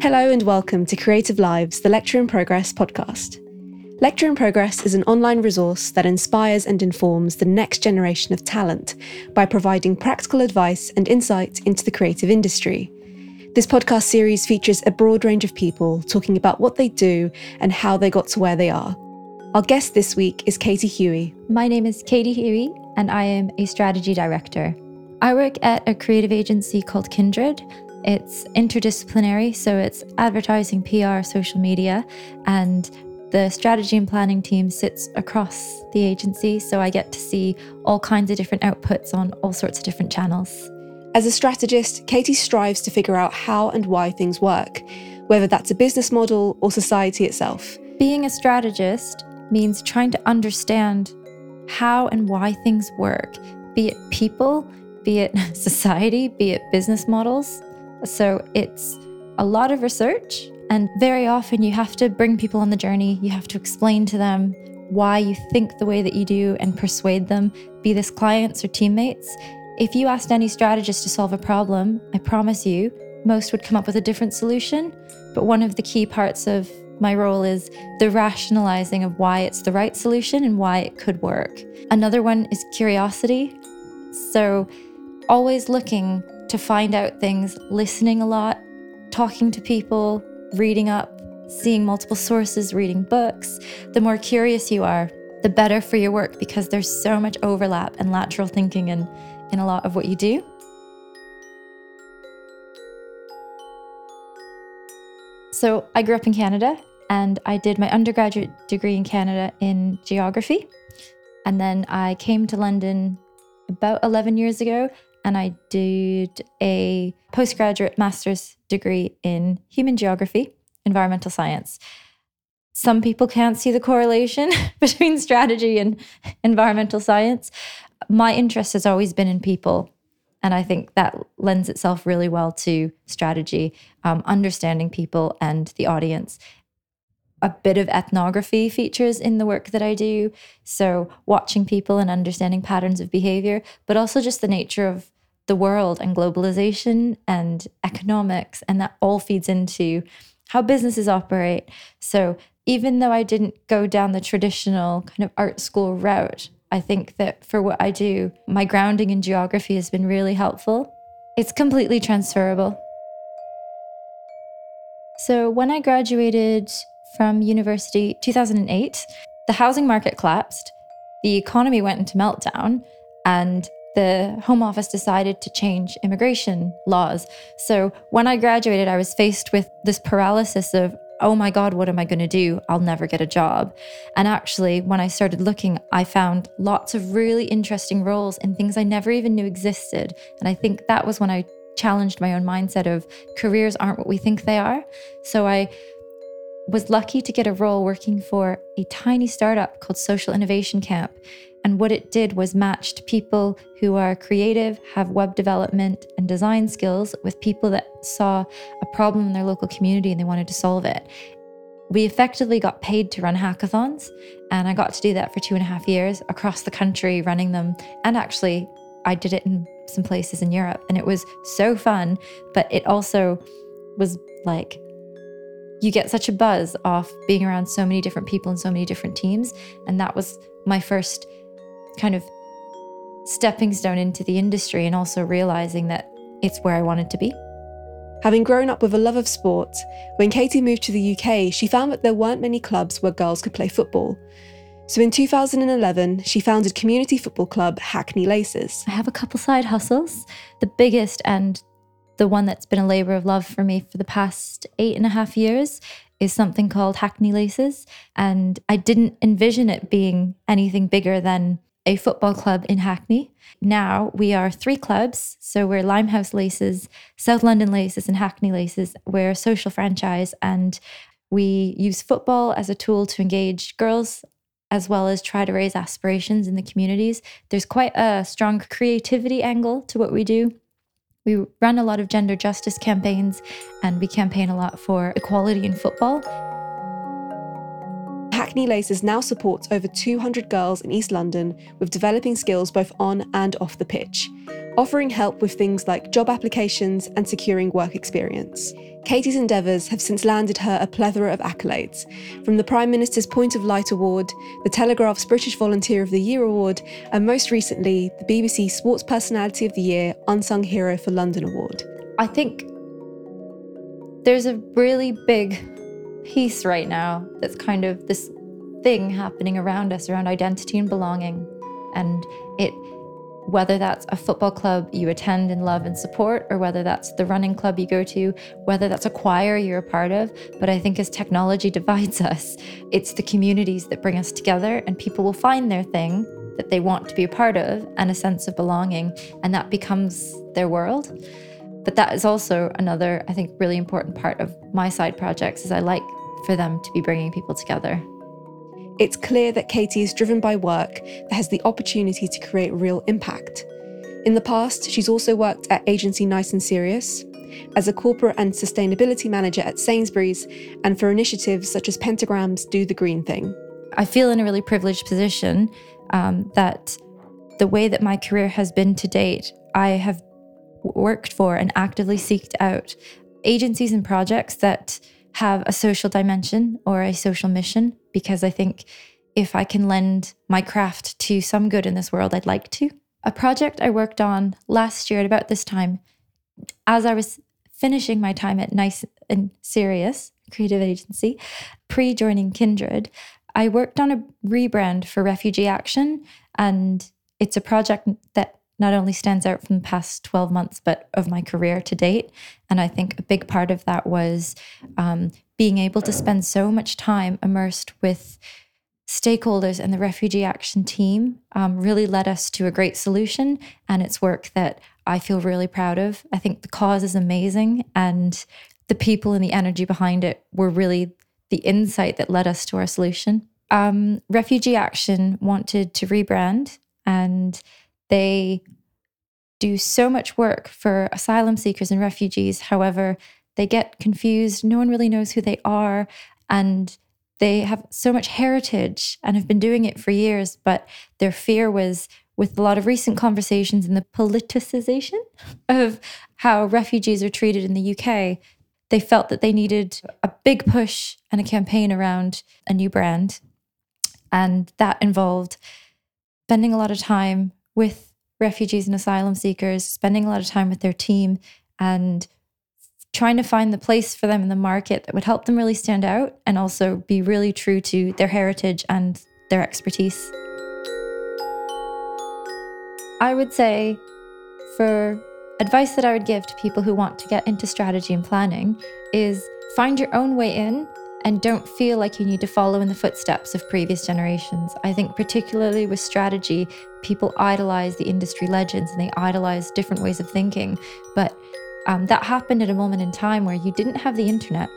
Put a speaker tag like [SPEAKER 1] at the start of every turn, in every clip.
[SPEAKER 1] Hello and welcome to Creative Lives, the Lecture in Progress podcast. Lecture in Progress is an online resource that inspires and informs the next generation of talent by providing practical advice and insight into the creative industry. This podcast series features a broad range of people talking about what they do and how they got to where they are. Our guest this week is Katie Huey.
[SPEAKER 2] My name is Katie Huey, and I am a strategy director. I work at a creative agency called Kindred. It's interdisciplinary, so it's advertising, PR, social media, and the strategy and planning team sits across the agency, so I get to see all kinds of different outputs on all sorts of different channels.
[SPEAKER 1] As a strategist, Katie strives to figure out how and why things work, whether that's a business model or society itself.
[SPEAKER 2] Being a strategist means trying to understand how and why things work, be it people, be it society, be it business models. So it's a lot of research and very often you have to bring people on the journey. You have to explain to them why you think the way that you do and persuade them, be this clients or teammates. If you asked any strategist to solve a problem, I promise you, most would come up with a different solution. But one of the key parts of my role is the rationalizing of why it's the right solution and why it could work. Another one is curiosity. So, always looking to find out things, listening a lot, talking to people, reading up, seeing multiple sources, reading books, the more curious you are, the better for your work because there's so much overlap and lateral thinking in, in a lot of what you do. So, I grew up in Canada and I did my undergraduate degree in Canada in geography. And then I came to London about 11 years ago and I did a postgraduate master's degree in human geography, environmental science. Some people can't see the correlation between strategy and environmental science. My interest has always been in people. And I think that lends itself really well to strategy, um, understanding people and the audience. A bit of ethnography features in the work that I do. So, watching people and understanding patterns of behavior, but also just the nature of the world and globalization and economics. And that all feeds into how businesses operate. So even though I didn't go down the traditional kind of art school route, I think that for what I do, my grounding in geography has been really helpful. It's completely transferable. So when I graduated from university 2008, the housing market collapsed, the economy went into meltdown, and the Home Office decided to change immigration laws. So when I graduated, I was faced with this paralysis of, oh my God, what am I going to do? I'll never get a job. And actually, when I started looking, I found lots of really interesting roles in things I never even knew existed. And I think that was when I challenged my own mindset of careers aren't what we think they are. So I was lucky to get a role working for a tiny startup called Social Innovation Camp. And what it did was matched people who are creative, have web development and design skills with people that saw a problem in their local community and they wanted to solve it. We effectively got paid to run hackathons, and I got to do that for two and a half years across the country, running them. And actually, I did it in some places in Europe, and it was so fun. But it also was like you get such a buzz off being around so many different people and so many different teams. And that was my first kind of stepping stone into the industry and also realizing that it's where I wanted to be.
[SPEAKER 1] Having grown up with a love of sport, when Katie moved to the UK, she found that there weren't many clubs where girls could play football. So in 2011, she founded community football club Hackney Laces.
[SPEAKER 2] I have a couple side hustles. The biggest and the one that's been a labor of love for me for the past eight and a half years is something called Hackney Laces. And I didn't envision it being anything bigger than a football club in Hackney. Now we are three clubs. So we're Limehouse Laces, South London Laces, and Hackney Laces. We're a social franchise and we use football as a tool to engage girls as well as try to raise aspirations in the communities. There's quite a strong creativity angle to what we do. We run a lot of gender justice campaigns and we campaign a lot for equality in football.
[SPEAKER 1] Sydney Laces now supports over 200 girls in East London with developing skills both on and off the pitch, offering help with things like job applications and securing work experience. Katie's endeavours have since landed her a plethora of accolades, from the Prime Minister's Point of Light Award, the Telegraph's British Volunteer of the Year Award, and most recently, the BBC Sports Personality of the Year Unsung Hero for London Award.
[SPEAKER 2] I think there's a really big piece right now that's kind of this thing happening around us around identity and belonging. And it whether that's a football club you attend and love and support, or whether that's the running club you go to, whether that's a choir you're a part of. But I think as technology divides us, it's the communities that bring us together, and people will find their thing that they want to be a part of and a sense of belonging, and that becomes their world. But that is also another, I think, really important part of my side projects is I like for them to be bringing people together.
[SPEAKER 1] It's clear that Katie is driven by work that has the opportunity to create real impact. In the past, she's also worked at agency Nice and Serious, as a corporate and sustainability manager at Sainsbury's, and for initiatives such as Pentagram's Do the Green Thing.
[SPEAKER 2] I feel in a really privileged position um, that the way that my career has been to date, I have worked for and actively seeked out agencies and projects that have a social dimension or a social mission because I think if I can lend my craft to some good in this world, I'd like to. A project I worked on last year at about this time, as I was finishing my time at Nice and Serious creative agency, pre joining Kindred, I worked on a rebrand for Refugee Action. And it's a project that not only stands out from the past 12 months, but of my career to date. And I think a big part of that was um, being able to spend so much time immersed with stakeholders and the refugee action team um, really led us to a great solution. And it's work that I feel really proud of. I think the cause is amazing. And the people and the energy behind it were really the insight that led us to our solution. Um, refugee Action wanted to rebrand and they do so much work for asylum seekers and refugees. However, they get confused. No one really knows who they are. And they have so much heritage and have been doing it for years. But their fear was with a lot of recent conversations and the politicization of how refugees are treated in the UK, they felt that they needed a big push and a campaign around a new brand. And that involved spending a lot of time with refugees and asylum seekers, spending a lot of time with their team and trying to find the place for them in the market that would help them really stand out and also be really true to their heritage and their expertise. I would say for advice that I would give to people who want to get into strategy and planning is find your own way in and don't feel like you need to follow in the footsteps of previous generations. I think, particularly with strategy, people idolize the industry legends and they idolize different ways of thinking. But um, that happened at a moment in time where you didn't have the internet.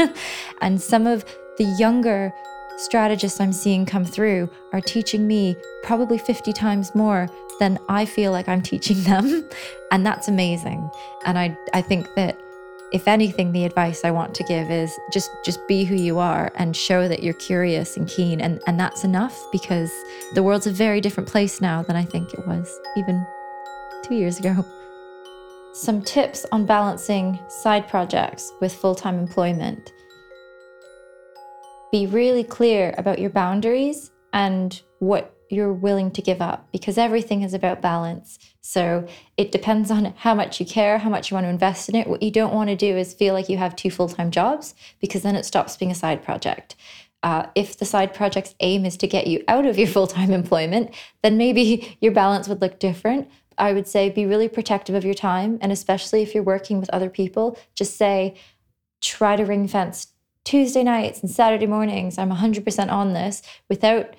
[SPEAKER 2] and some of the younger strategists I'm seeing come through are teaching me probably 50 times more than I feel like I'm teaching them. and that's amazing. And I, I think that if anything the advice i want to give is just just be who you are and show that you're curious and keen. And and that's enough because the world's a very different place now than i think it was even 2 years ago. Some tips on balancing side projects with full-time employment. Be really clear about your boundaries and what you're willing to give up because everything is about balance. So it depends on how much you care, how much you want to invest in it. What you don't want to do is feel like you have two full time jobs because then it stops being a side project. Uh, if the side project's aim is to get you out of your full time employment, then maybe your balance would look different. I would say be really protective of your time. And especially if you're working with other people, just say, try to ring fence Tuesday nights and Saturday mornings. I'm 100% on this without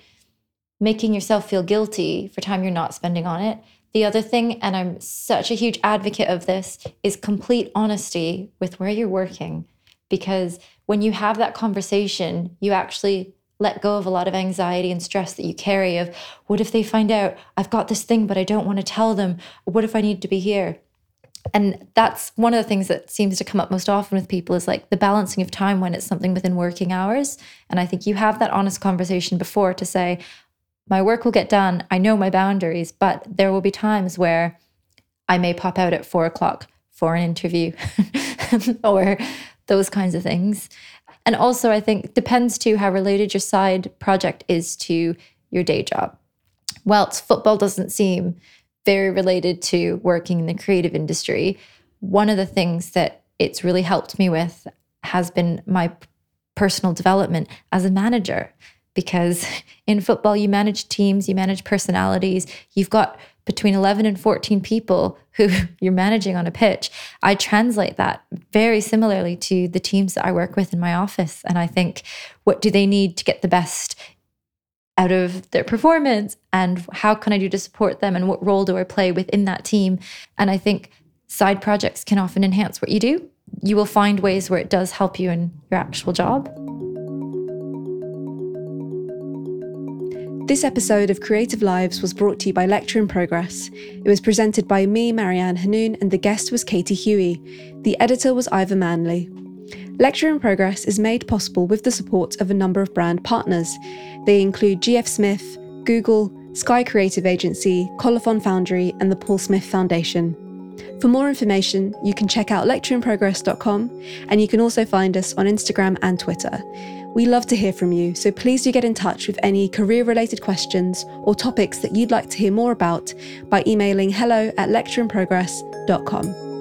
[SPEAKER 2] making yourself feel guilty for time you're not spending on it. The other thing, and I'm such a huge advocate of this, is complete honesty with where you're working. Because when you have that conversation, you actually let go of a lot of anxiety and stress that you carry of what if they find out I've got this thing, but I don't want to tell them? What if I need to be here? and that's one of the things that seems to come up most often with people is like the balancing of time when it's something within working hours. And I think you have that honest conversation before to say, my work will get done. I know my boundaries, but there will be times where I may pop out at four o'clock for an interview or those kinds of things. And also, I think depends to how related your side project is to your day job. Whilst football doesn't seem very related to working in the creative industry, one of the things that it's really helped me with has been my personal development as a manager. Because in football, you manage teams, you manage personalities, you've got between 11 and 14 people who you're managing on a pitch. I translate that very similarly to the teams that I work with in my office. And I think, what do they need to get the best out of their performance? And how can I do to support them? And what role do I play within that team? And I think side projects can often enhance what you do. You will find ways where it does help you in your actual job.
[SPEAKER 1] This episode of Creative Lives was brought to you by Lecture in Progress. It was presented by me, Marianne Hanoun, and the guest was Katie Huey. The editor was Ivor Manley. Lecture in Progress is made possible with the support of a number of brand partners. They include GF Smith, Google, Sky Creative Agency, Colophon Foundry, and the Paul Smith Foundation. For more information, you can check out lectureinprogress.com and you can also find us on Instagram and Twitter. We love to hear from you, so please do get in touch with any career related questions or topics that you'd like to hear more about by emailing hello at lectureinprogress.com.